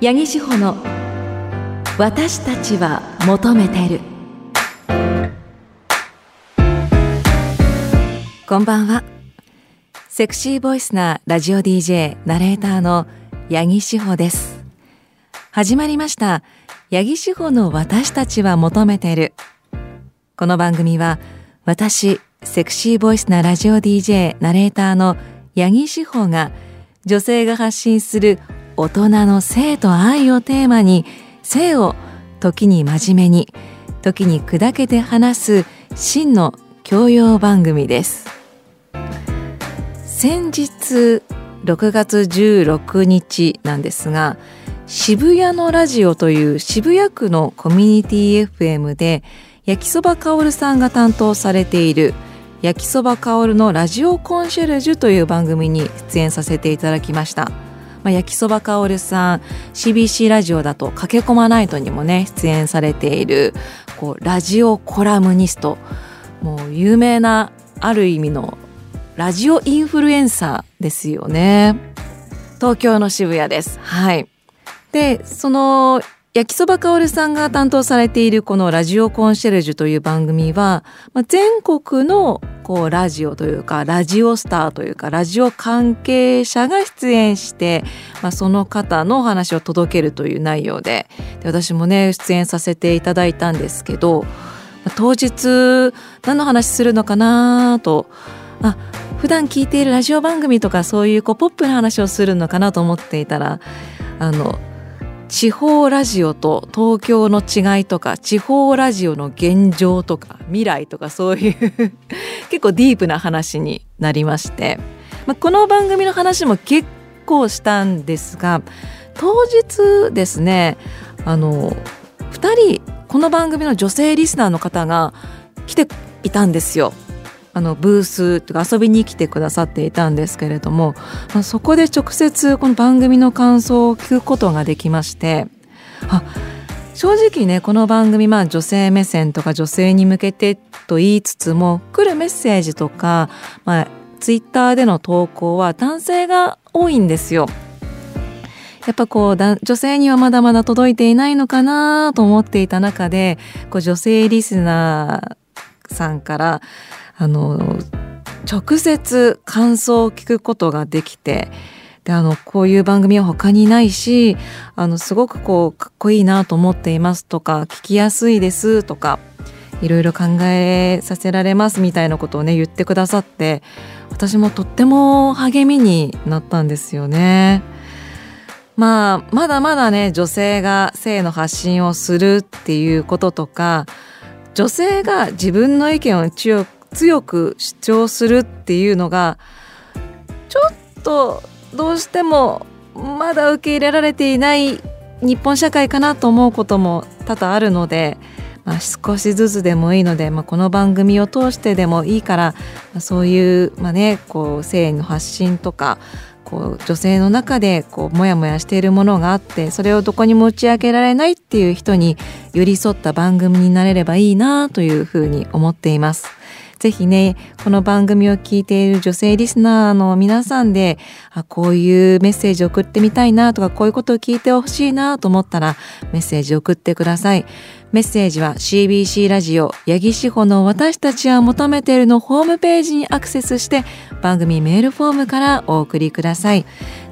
八木志保の私たちは求めてる。こんばんは。セクシーボイスなラジオ DJ ナレーターの八木志保です。始まりました。八木志保の私たちは求めてる。この番組は私セクシーボイスなラジオ DJ ナレーターの八木志保が女性が発信する大人の性と愛をテーマに性を時に真面目に時に砕けて話す真の教養番組です先日6月16日なんですが渋谷のラジオという渋谷区のコミュニティ FM で焼きそばかおるさんが担当されている焼きそばかおるのラジオコンシェルジュという番組に出演させていただきました。まあ、焼きそばかおるさん CBC ラジオだと「駆け込まないと」にもね出演されているこうラジオコラムニスト。もう有名なある意味のラジオインフルエンサーですよね。東京の渋谷です。はい。でその焼きそばかおるさんが担当されているこのラジオコンシェルジュという番組は、まあ、全国のこうラジオというかラジオスターというかラジオ関係者が出演して、まあ、その方のお話を届けるという内容でで私もね出演させていただいたんですけど、まあ、当日何の話するのかなとあ普段聞いているラジオ番組とかそういうこうポップな話をするのかなと思っていたらあの地方ラジオと東京の違いとか地方ラジオの現状とか未来とかそういう 結構ディープな話になりまして、まあ、この番組の話も結構したんですが当日ですねあの2人この番組の女性リスナーの方が来ていたんですよ。あのブースとか遊びに来てくださっていたんですけれども、まあ、そこで直接この番組の感想を聞くことができましてあ正直ねこの番組まあ女性目線とか女性に向けてと言いつつも来るメッセージとか、まあ、ツイッターでの投稿は男性が多いんですよ。やっぱこう女性にはまだまだ届いていないのかなと思っていた中でこう女性リスナーさんからあの直接感想を聞くことができてであのこういう番組は他にないしあのすごくこうかっこいいなと思っていますとか聞きやすいですとかいろいろ考えさせられますみたいなことをね言ってくださって私もとっても励みになったんですよね。まあまだまだね女性が性の発信をするっていうこととか女性が自分の意見を強く強く主張するっていうのがちょっとどうしてもまだ受け入れられていない日本社会かなと思うことも多々あるので、まあ、少しずつでもいいので、まあ、この番組を通してでもいいから、まあ、そういう、まあね、こう性の発信とかこう女性の中でこうモヤモヤしているものがあってそれをどこにも打ち明けられないっていう人に寄り添った番組になれればいいなというふうに思っています。ぜひね、この番組を聞いている女性リスナーの皆さんで、あこういうメッセージ送ってみたいなとか、こういうことを聞いてほしいなと思ったら、メッセージ送ってください。メッセージは CBC ラジオ八木志保の私たちは求めているのホームページにアクセスして番組メールフォームからお送りください。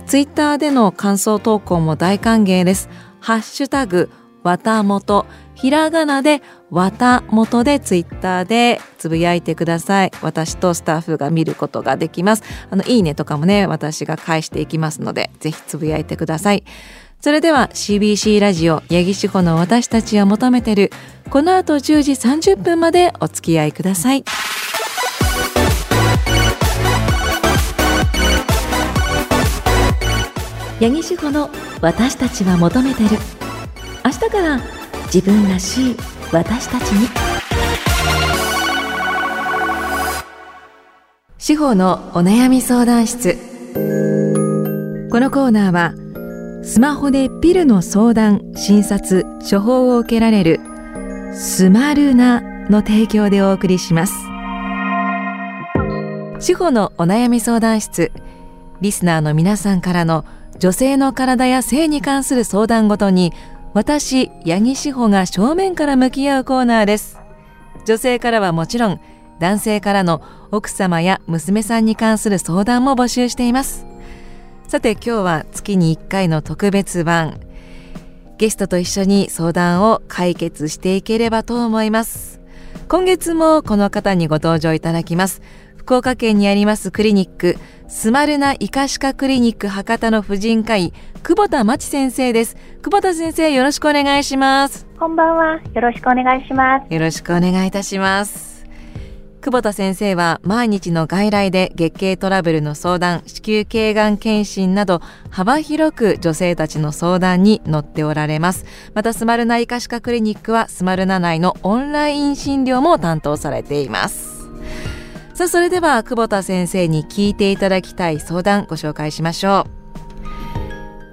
ツイッターでの感想投稿も大歓迎です。ハッシュタグ、わたもとひらがなでわたもとでツイッターでつぶやいてください。私とスタッフが見ることができます。あのいいねとかもね私が返していきますのでぜひつぶやいてください。それでは CBC ラジオ八木志保の私たちは求めてるこの後10時30分までお付き合いください。八木志保の私たちは求めてる。明日から自分らしい私たちに。司法のお悩み相談室。このコーナーはスマホでピルの相談診察処方を受けられるスマルナの提供でお送りします。司法のお悩み相談室。リスナーの皆さんからの女性の体や性に関する相談ごとに私八木志保が正面から向き合うコーナーです。女性からはもちろん男性からの奥様や娘さんに関する相談も募集しています。さて今日は月に1回の特別版。ゲストと一緒に相談を解決していければと思います。今月もこの方にご登場いただきます。福岡県にありますクリニックスマルナ医科歯科クリニック博多の婦人科医久保田真知先生です。久保田先生よろしくお願いします。こんばんは。よろしくお願いします。よろしくお願いいたします。久保田先生は毎日の外来で月経トラブルの相談子宮頸がん検診など幅広く女性たちの相談に乗っておられます。またスマルナ医科歯科クリニックはスマルナ内のオンライン診療も担当されていますさあそれでは久保田先生に聞いていただきたい相談ご紹介しましょ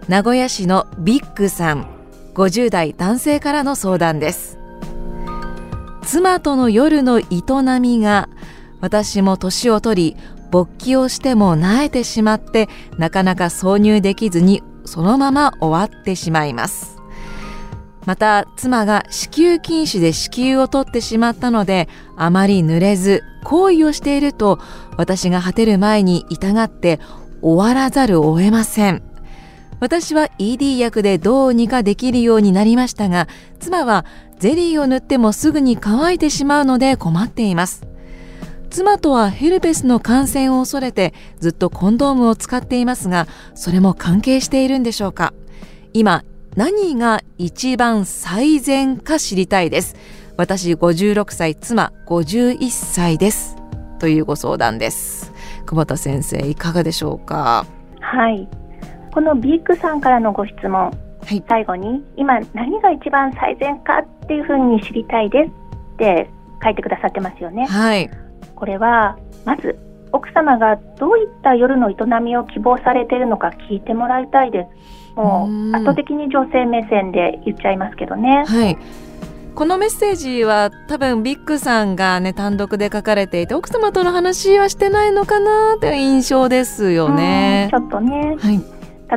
う。名古屋市のビッグさん50代男性からの相談です。妻との夜の営みが私も年を取り勃起をしても萎えてしまってなかなか挿入できずにそのまま終わってしまいます。また妻が子宮筋腫で子宮を取ってしまったのであまり濡れず行為をしていると私が果てる前に痛がって終わらざるを得ません。私は ED 薬でどうにかできるようになりましたが妻はゼリーを塗ってもすぐに乾いてしまうので困っています。妻とはヘルペスの感染を恐れてずっとコンドームを使っていますがそれも関係しているんでしょうか。今何が一番最善か知りたいです。私56歳妻51歳です。というご相談です。久保田先生いかがでしょうか？はい。このビッグさんからのご質問、はい、最後に今何が一番最善かっていうふうに知りたいですって書いてくださってますよね。はい。これはまず奥様がどういった夜の営みを希望されているのか聞いてもらいたいですもう圧倒的に女性目線で言っちゃいますけどね。はいこのメッセージは多分ビッグさんがね単独で書かれていて奥様との話はしてないのかなという印象ですよね。ちょっとね、はい、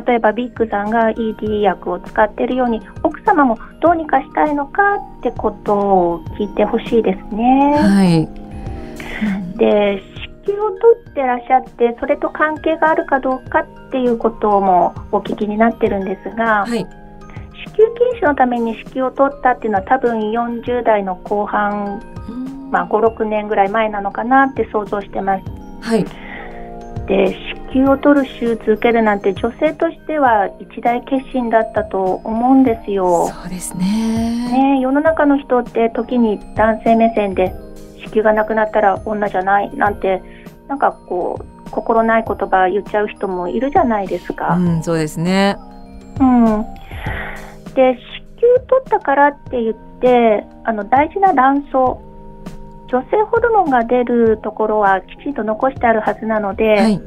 例えばビッグさんが ED 薬を使っているように奥様もどうにかしたいのかってことを聞いてほしいですね。はい、で休を取ってらっしゃってそれと関係があるかどうかっていうこともお聞きになってるんですが、はい、子宮筋腫のために子宮を取ったっていうのは多分40代の後半、まあ、56年ぐらい前なのかなって想像してます。はいで子宮を取る手術受けるなんて女性としては一大決心だったと思うんですよ。そうですねね世の中の人って時に男性目線で子宮がなくなったら女じゃないなんてなんかこう心ない言葉言っちゃう人もいるじゃないですか。うん、そうですね。うん。で子宮取ったからって言ってあの大事な卵巣女性ホルモンが出るところはきちんと残してあるはずなので、はい、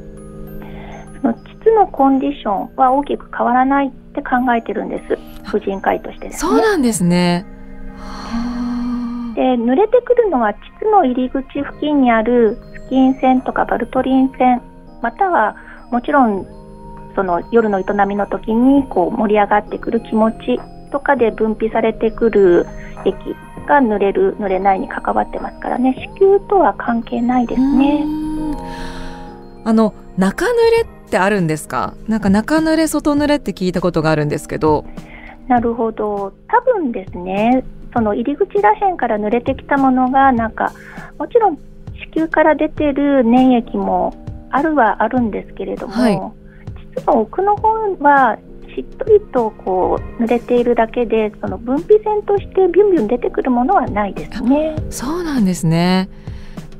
その膣のコンディションは大きく変わらないって考えてるんです婦人科医としてね、そうなんですね。で濡れてくるのは膣の入り口付近にあるキン腺とかバルトリン腺またはもちろんその夜の営みの時にこう盛り上がってくる気持ちとかで分泌されてくる液が濡れる濡れないに関わってますからね。子宮とは関係ないですね。あの中濡れってあるんですか？なんか中濡れ外濡れって聞いたことがあるんですけど。なるほど。多分ですねその入り口らへんから濡れてきたものがなんかもちろん子宮から出てる粘液もあるはあるんですけれども、はい、実は奥の方はしっとりとこう濡れているだけでその分泌腺としてビュンビュン出てくるものはないですね。そうなんですね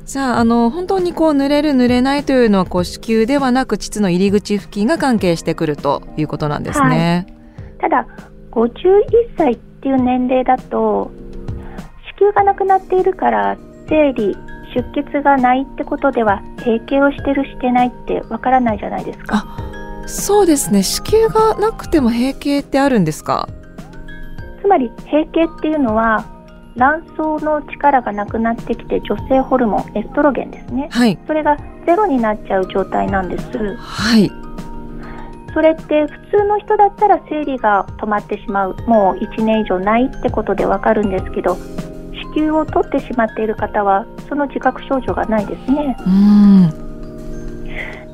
じゃああの本当にこう濡れる濡れないというのはこう子宮ではなく膣の入り口付近が関係してくるということなんですね。はい、ただ51歳っていう年齢だと子宮がなくなっているから生理出血がないってことでは閉経をしてるしてないってわからないじゃないですか。そうですね。子宮がなくても閉経ってあるんですか？つまり閉経っていうのは卵巣の力がなくなってきて女性ホルモンエストロゲンですね、はい、それがゼロになっちゃう状態なんです。はいそれって普通の人だったら生理が止まってしまうもう1年以上ないってことでわかるんですけど子宮を取ってしまっている方はその自覚症状がないですね。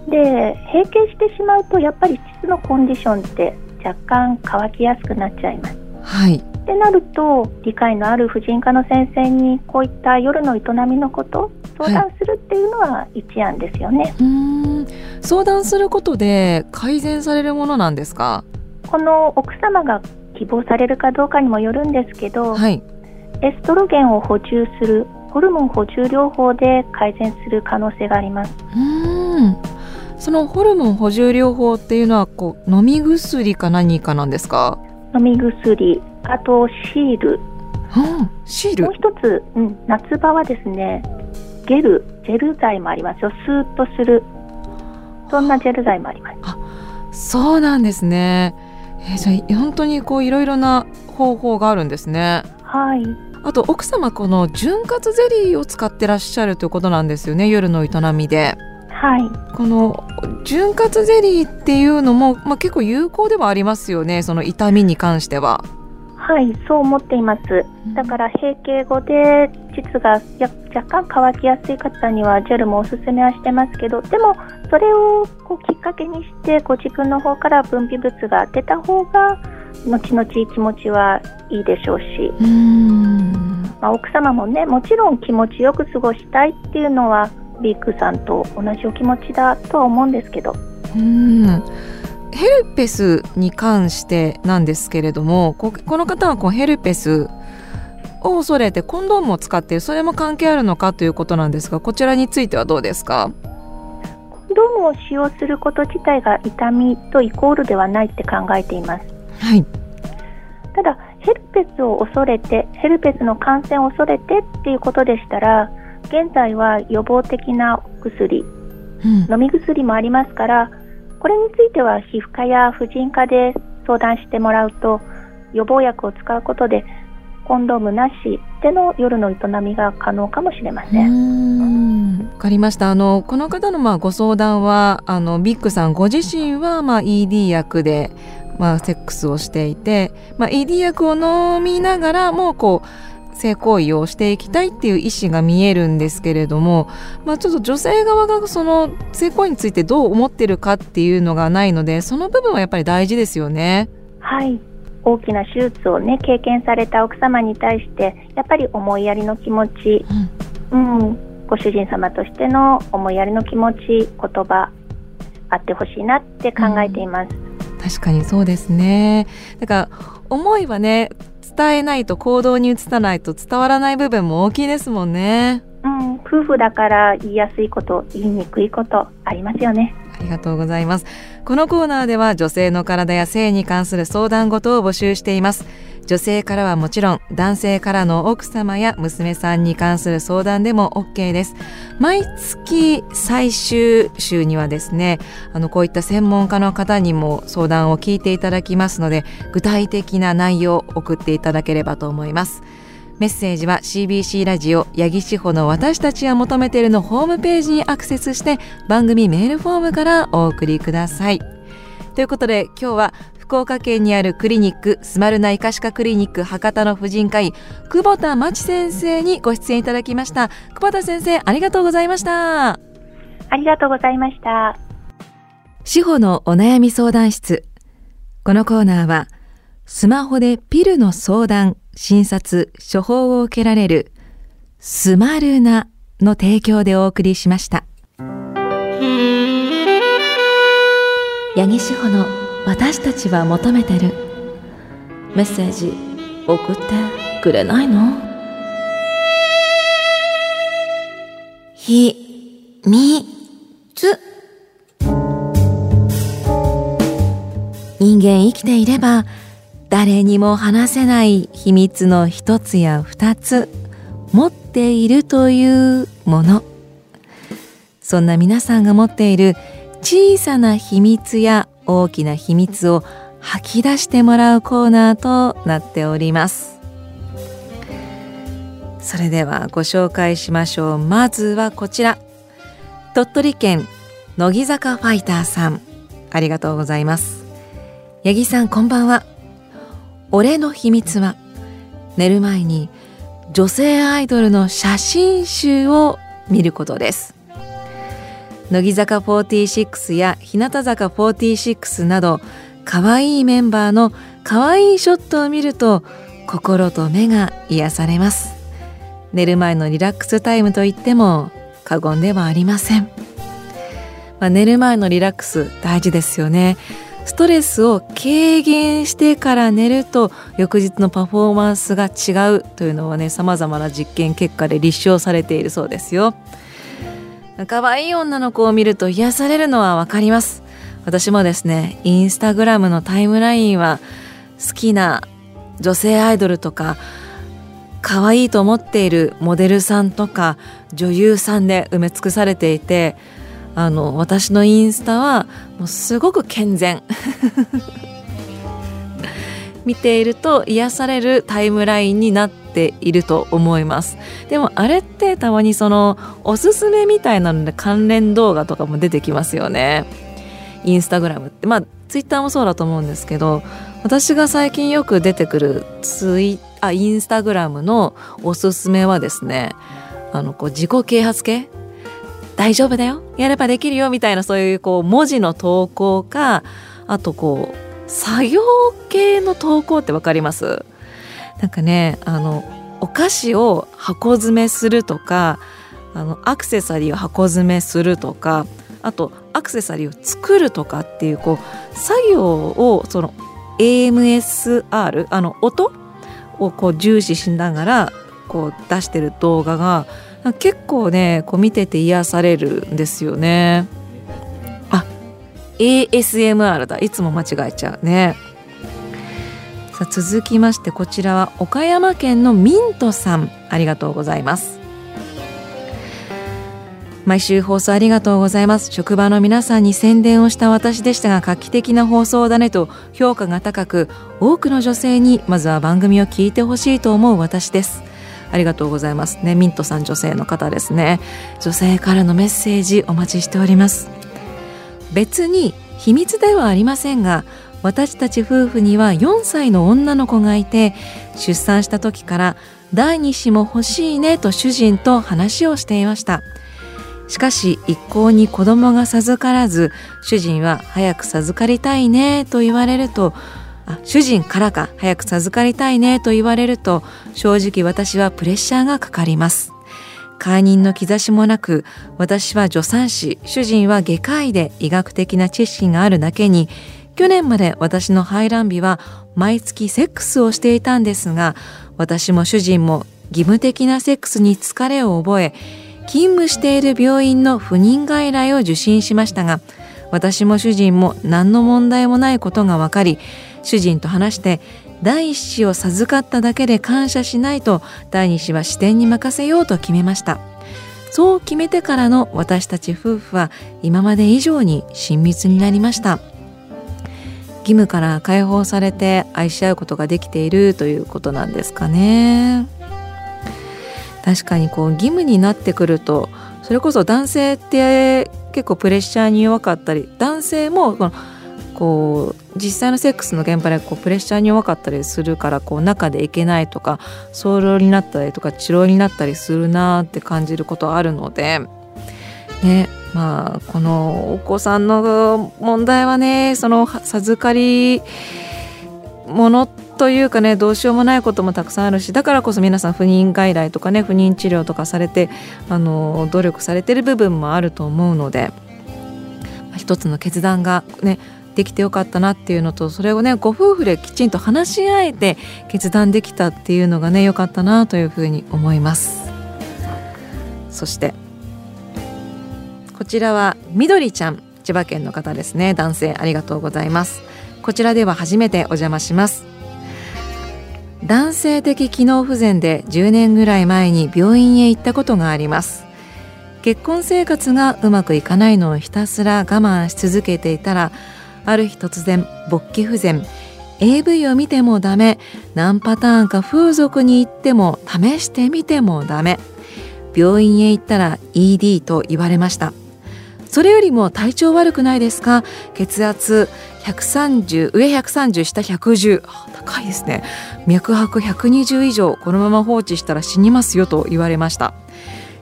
で閉経してしまうとやっぱり膣のコンディションって若干乾きやすくなっちゃいます。はい、ってなると理解のある婦人科の先生にこういった夜の営みのこと相談するっていうのは一案ですよね。はい、相談することで改善されるものなんですか？この奥様が希望されるかどうかにもよるんですけど、はい、エストロゲンを補充するホルモン補充療法で改善する可能性があります。うん。そのホルモン補充療法っていうのはこう飲み薬か何かなんですか？飲み薬あとシール、うん、シール。もう一つ、うん、夏場はですねゲルジェル剤もありますよ。スーッとする。そんなジェル剤もあります。あそうなんですね。えー、じゃあ本当にこういろいろな方法があるんですね。はい。あと奥様この潤滑ゼリーを使ってらっしゃるということなんですよね夜の営みで。はい。この潤滑ゼリーっていうのも、まあ、結構有効ではありますよねその痛みに関してははいそう思っています。だから閉経後で膣が若干乾きやすい方にはジェルもおすすめはしてますけどでもそれをこうきっかけにしてご自分の方から分泌物が出た方が後々気持ちはいいでしょうしまあ、奥様もねもちろん気持ちよく過ごしたいっていうのはビッグさんと同じお気持ちだとは思うんですけど。うんヘルペスに関してなんですけれどもこの方はこうヘルペスを恐れてコンドームを使っているそれも関係あるのかということなんですがこちらについてはどうですか？コンドームを使用すること自体が痛みとイコールではないって考えています。はい、ただヘルペスを恐れてヘルペスの感染を恐れてっていうことでしたら現在は予防的な薬、うん、飲み薬もありますからこれについては皮膚科や婦人科で相談してもらうと予防薬を使うことでコンドームなしでの夜の営みが可能かもしれません。わかりましたあのこの方のまあご相談はあのビッグさんご自身はまあ ED 薬でまあセックスをしていて、まあ、ED 薬を飲みながらもうこう性行為をしていきたいっていう意思が見えるんですけれども、まあ、ちょっと女性側がその性行為についてどう思ってるかっていうのがないのでその部分はやっぱり大事ですよね。はい。大きな手術をね経験された奥様に対してやっぱり思いやりの気持ち、うん、うん、ご主人様としての思いやりの気持ち言葉あってほしいなって考えています、うん、確かにそうですね。だから思いはね伝えないと行動に移さないと伝わらない部分も大きいですもんね。うん、夫婦だから言いやすいこと言いにくいことありますよね。ありがとうございます。このコーナーでは女性の体や性に関する相談事を募集しています。女性からはもちろん男性からの奥様や娘さんに関する相談でも OK です。毎月最終週にはですねあのこういった専門家の方にも相談を聞いていただきますので具体的な内容を送っていただければと思います。メッセージは CBC ラジオ八木志保の私たちは求めているのホームページにアクセスして番組メールフォームからお送りください。ということで今日は福岡県にあるクリニックスマルナイカシカクリニック博多の婦人科医久保田真知先生にご出演いただきました。久保田先生ありがとうございました。ありがとうございました。司法のお悩み相談室。このコーナーはスマホでピルの相談診察処方を受けられるスマルナの提供でお送りしました。八木志保の私たちは求めてる。メッセージ送ってくれないの？ひみつ人間生きていれば誰にも話せない秘密の一つや二つ持っているというもの。そんな皆さんが持っている小さな秘密や大きな秘密を吐き出してもらうコーナーとなっております。それではご紹介しましょう。まずはこちら。鳥取県乃木坂ファイターさん。ありがとうございます。八木さんこんばんは。俺の秘密は寝る前に女性アイドルの写真集を見ることです。乃木坂46や日向坂46など可愛いメンバーの可愛いショットを見ると心と目が癒されます。寝る前のリラックスタイムといっても過言ではありません、まあ、寝る前のリラックス大事ですよね。ストレスを軽減してから寝ると翌日のパフォーマンスが違うというのはね様々な実験結果で立証されているそうですよ。可愛い女の子を見ると癒されるのはわかります。私もですねインスタグラムのタイムラインは好きな女性アイドルとか可愛いと思っているモデルさんとか女優さんで埋め尽くされていてあの私のインスタはもうすごく健全。見ていると癒されるタイムラインになってていると思います。でもあれってたまにそのおすすめみたいなので関連動画とかも出てきますよね。インスタグラムって。まあツイッターもそうだと思うんですけど私が最近よく出てくるツイあインスタグラムのおすすめはですねあのこう自己啓発系？大丈夫だよ。やればできるよみたいなそういうこう文字の投稿かあとこう作業系の投稿って分かります？なんかねあのお菓子を箱詰めするとかあのアクセサリーを箱詰めするとかあとアクセサリーを作るとかっていうこう作業をその AMSR あの音をこう重視しながらこう出してる動画が結構ねこう見てて癒されるんですよね。あ ASMR だいつも間違えちゃうね。さあ続きましてこちらは岡山県のミントさん。ありがとうございます。毎週放送ありがとうございます。職場の皆さんに宣伝をした私でしたが画期的な放送だねと評価が高く多くの女性にまずは番組を聞いてほしいと思う私です。ありがとうございます。ねミントさん女性の方ですね。女性からのメッセージお待ちしております。別に秘密ではありませんが私たち夫婦には4歳の女の子がいて出産した時から第2子も欲しいねと主人と話をしていました。しかし一向に子供が授からず主人は早く授かりたいねと言われるとあ主人からか早く授かりたいねと言われると正直私はプレッシャーがかかります。解任の兆しもなく私は助産師主人は外科医で医学的な知識があるだけに去年まで私の排卵日は毎月セックスをしていたんですが私も主人も義務的なセックスに疲れを覚え勤務している病院の不妊外来を受診しましたが私も主人も何の問題もないことが分かり主人と話して第一子を授かっただけで感謝しないと第二子は視点に任せようと決めました。そう決めてからの私たち夫婦は今まで以上に親密になりました。義務から解放されて愛し合うことができているということなんですかね。確かにこう義務になってくるとそれこそ男性って結構プレッシャーに弱かったり男性もこのこう実際のセックスの現場でこうプレッシャーに弱かったりするからこう中でいけないとか早漏になったりとか治療になったりするなって感じることあるので、ね。まあ、このお子さんの問題はねその授かりものというかねどうしようもないこともたくさんあるしだからこそ皆さん不妊外来とかね不妊治療とかされてあの努力されてる部分もあると思うので、まあ、一つの決断がねできてよかったなっていうのとそれをねご夫婦できちんと話し合えて決断できたっていうのがね良かったなというふうに思います。そしてちらはみどりちゃん千葉県の方ですね。男性ありがとうございます。こちらでは初めてお邪魔します。男性的機能不全で10年ぐらい前に病院へ行ったことがあります。結婚生活がうまくいかないのをひたすら我慢し続けていたらある日突然勃起不全。AV を見てもダメ。何パターンか風俗に行っても試してみてもダメ。病院へ行ったら ED と言われました。それよりも体調悪くないですか？血圧130上130下110高いですね。脈拍120以上。このまま放置したら死にますよと言われました。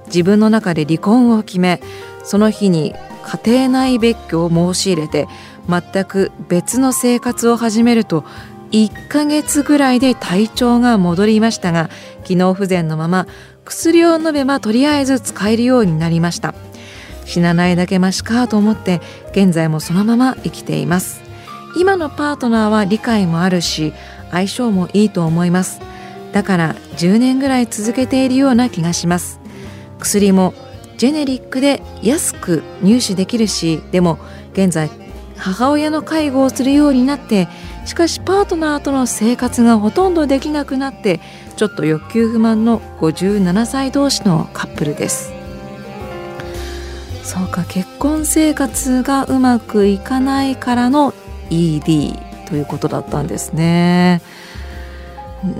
自分の中で離婚を決めその日に家庭内別居を申し入れて全く別の生活を始めると1ヶ月ぐらいで体調が戻りましたが機能不全のまま薬を飲めばとりあえず使えるようになりました。死なないだけマシかと思って現在もそのまま生きています。今のパートナーは理解もあるし相性もいいと思います。だから10年ぐらい続けているような気がします。薬もジェネリックで安く入手できるしでも現在母親の介護をするようになってしかしパートナーとの生活がほとんどできなくなってちょっと欲求不満の57歳同士のカップルです。そうか結婚生活がうまくいかないからの ED ということだったんですね。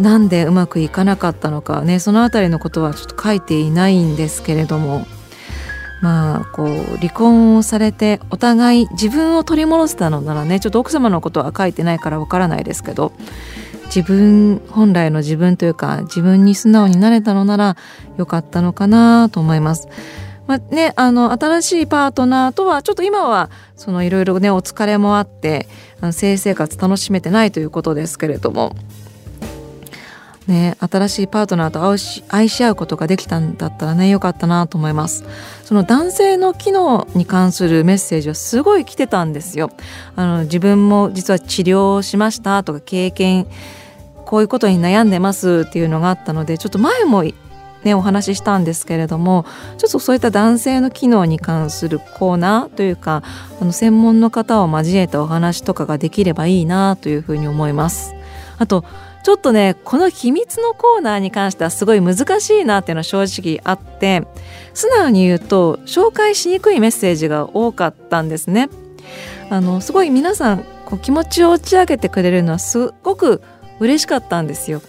なんでうまくいかなかったのかねその辺りのことはちょっと書いていないんですけれどもまあこう離婚をされてお互い自分を取り戻せたのならねちょっと奥様のことは書いてないからわからないですけど自分本来の自分というか自分に素直になれたのならよかったのかなと思います。まあね、あの新しいパートナーとはちょっと今はそのいろいろねお疲れもあってあの性生活楽しめてないということですけれども。ね、新しいパートナーと愛し愛し合うことができたんだったらねよかったなと思います。その男性の機能に関するメッセージはすごい来てたんですよ。あの自分も実は治療しましたとか経験こういうことに悩んでますっていうのがあったのでちょっと前もね、お話ししたんですけれどもちょっとそういった男性の機能に関するコーナーというかあの専門の方を交えたお話とかができればいいなというふうに思います。あとちょっとねこの秘密のコーナーに関してはすごい難しいなっていうのは正直あって素直に言うと紹介しにくいメッセージが多かったんですね。あのすごい皆さんこう気持ちを打ち上げてくれるのはすごく嬉しかったんですよ。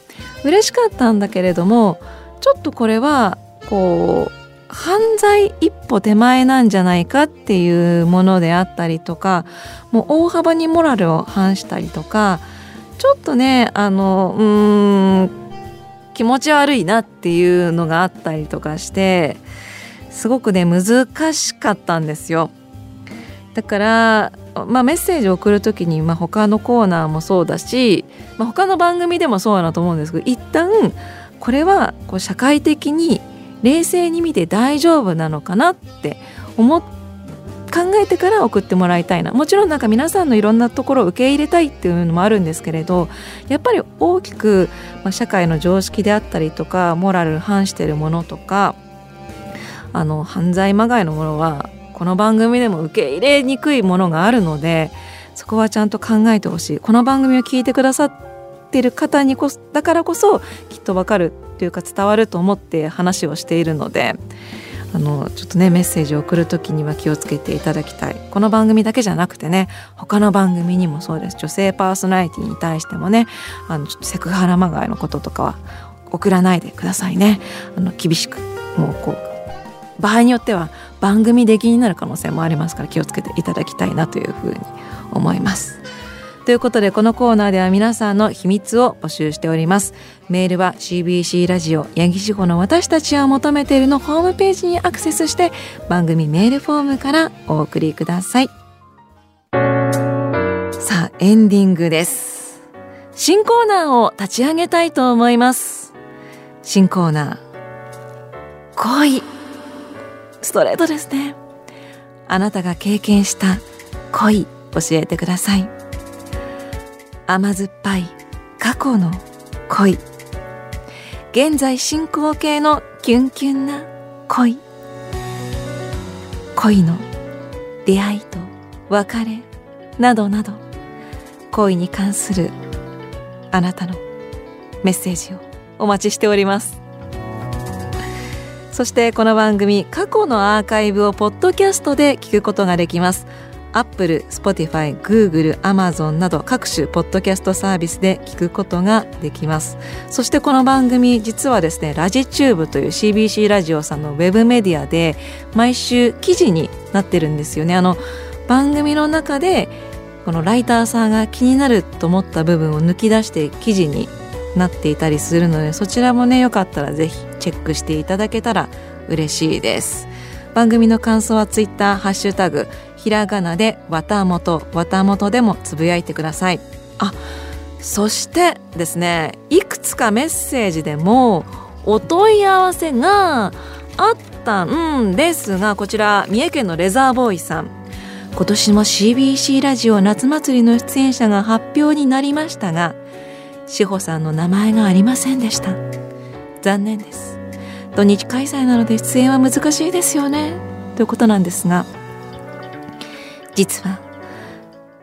嬉しかったんだけれどもちょっとこれはこう犯罪一歩手前なんじゃないかっていうものであったりとかもう大幅にモラルを反したりとかちょっとねあのうん気持ち悪いなっていうのがあったりとかしてすごくね難しかったんですよ。だから、まあ、メッセージを送る時に、まあ、他のコーナーもそうだし、まあ、他の番組でもそうだと思うんですけど一旦これはこう社会的に冷静に見て大丈夫なのかなって思っ考えてから送ってもらいたいな。もちろんなんか皆さんのいろんなところを受け入れたいっていうのもあるんですけれどやっぱり大きく、まあ、社会の常識であったりとかモラル反してるものとかあの犯罪まがいのものはこの番組でも受け入れにくいものがあるのでそこはちゃんと考えてほしい。この番組を聞いてくださってる方にこだからこそきっとわかるっていうか伝わると思って話をしているので。あのちょっとねメッセージを送る時には気をつけていただきたいこの番組だけじゃなくてね他の番組にもそうです女性パーソナリティに対してもねあのちょっとセクハラまがいのこととかは送らないでくださいねあの厳しくもうこう場合によっては番組出禁になる可能性もありますから気をつけていただきたいなというふうに思います。ということでこのコーナーでは皆さんの秘密を募集しております。メールは CBC ラジオ八木志保の私たちは求めているのホームページにアクセスして番組メールフォームからお送りください。さあエンディングです。新コーナーを立ち上げたいと思います。新コーナー。恋。ストレートですね。あなたが経験した恋教えてください。甘酸っぱい過去の恋。現在進行形のキュンキュンな恋。恋の出会いと別れなどなど恋に関するあなたのメッセージをお待ちしております。そしてこの番組過去のアーカイブをポッドキャストで聞くことができます。Apple、Spotify、Google、Amazon など各種ポッドキャストサービスで聞くことができます。そしてこの番組実はですねラジチューブという CBC ラジオさんのウェブメディアで毎週記事になってるんですよね。あの番組の中でこのライターさんが気になると思った部分を抜き出して記事になっていたりするのでそちらもねよかったらぜひチェックしていただけたら嬉しいです。番組の感想はツイッターハッシュタグひらがなでわたもとわたもとでもつぶやいてください。あそしてですねいくつかメッセージでもお問い合わせがあったんですがこちら三重県のレザーボーイさん。今年も CBC ラジオ夏祭りの出演者が発表になりましたが志保さんの名前がありませんでした。残念です。土日開催なので出演は難しいですよね。ということなんですが実は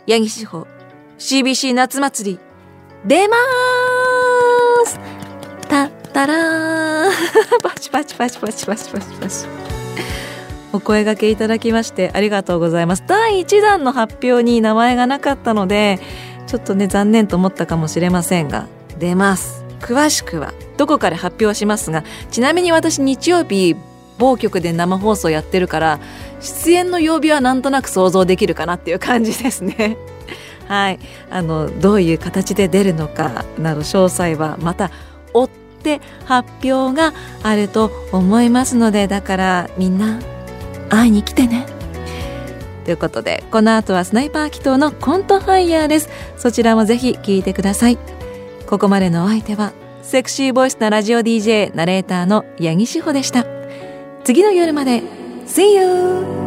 八木志保 CBC 夏祭り出ます。たったらー。パチパチパチパチパチパチパチ。お声掛けいただきましてありがとうございます。第1弾の発表に名前がなかったのでちょっとね残念と思ったかもしれませんが出ます。詳しくはどこかで発表しますがちなみに私日曜日某局で生放送やってるから出演の曜日はなんとなく想像できるかなっていう感じですね。はい。あのどういう形で出るのかなど詳細はまた追って発表があると思いますのでだからみんな会いに来てね。ということでこの後はスナイパー祈祷のコントファイヤーです。そちらもぜひ聞いてください。ここまでのお相手はセクシーボイスなラジオ DJ ナレーターの八木志保でした。次の夜まで See you!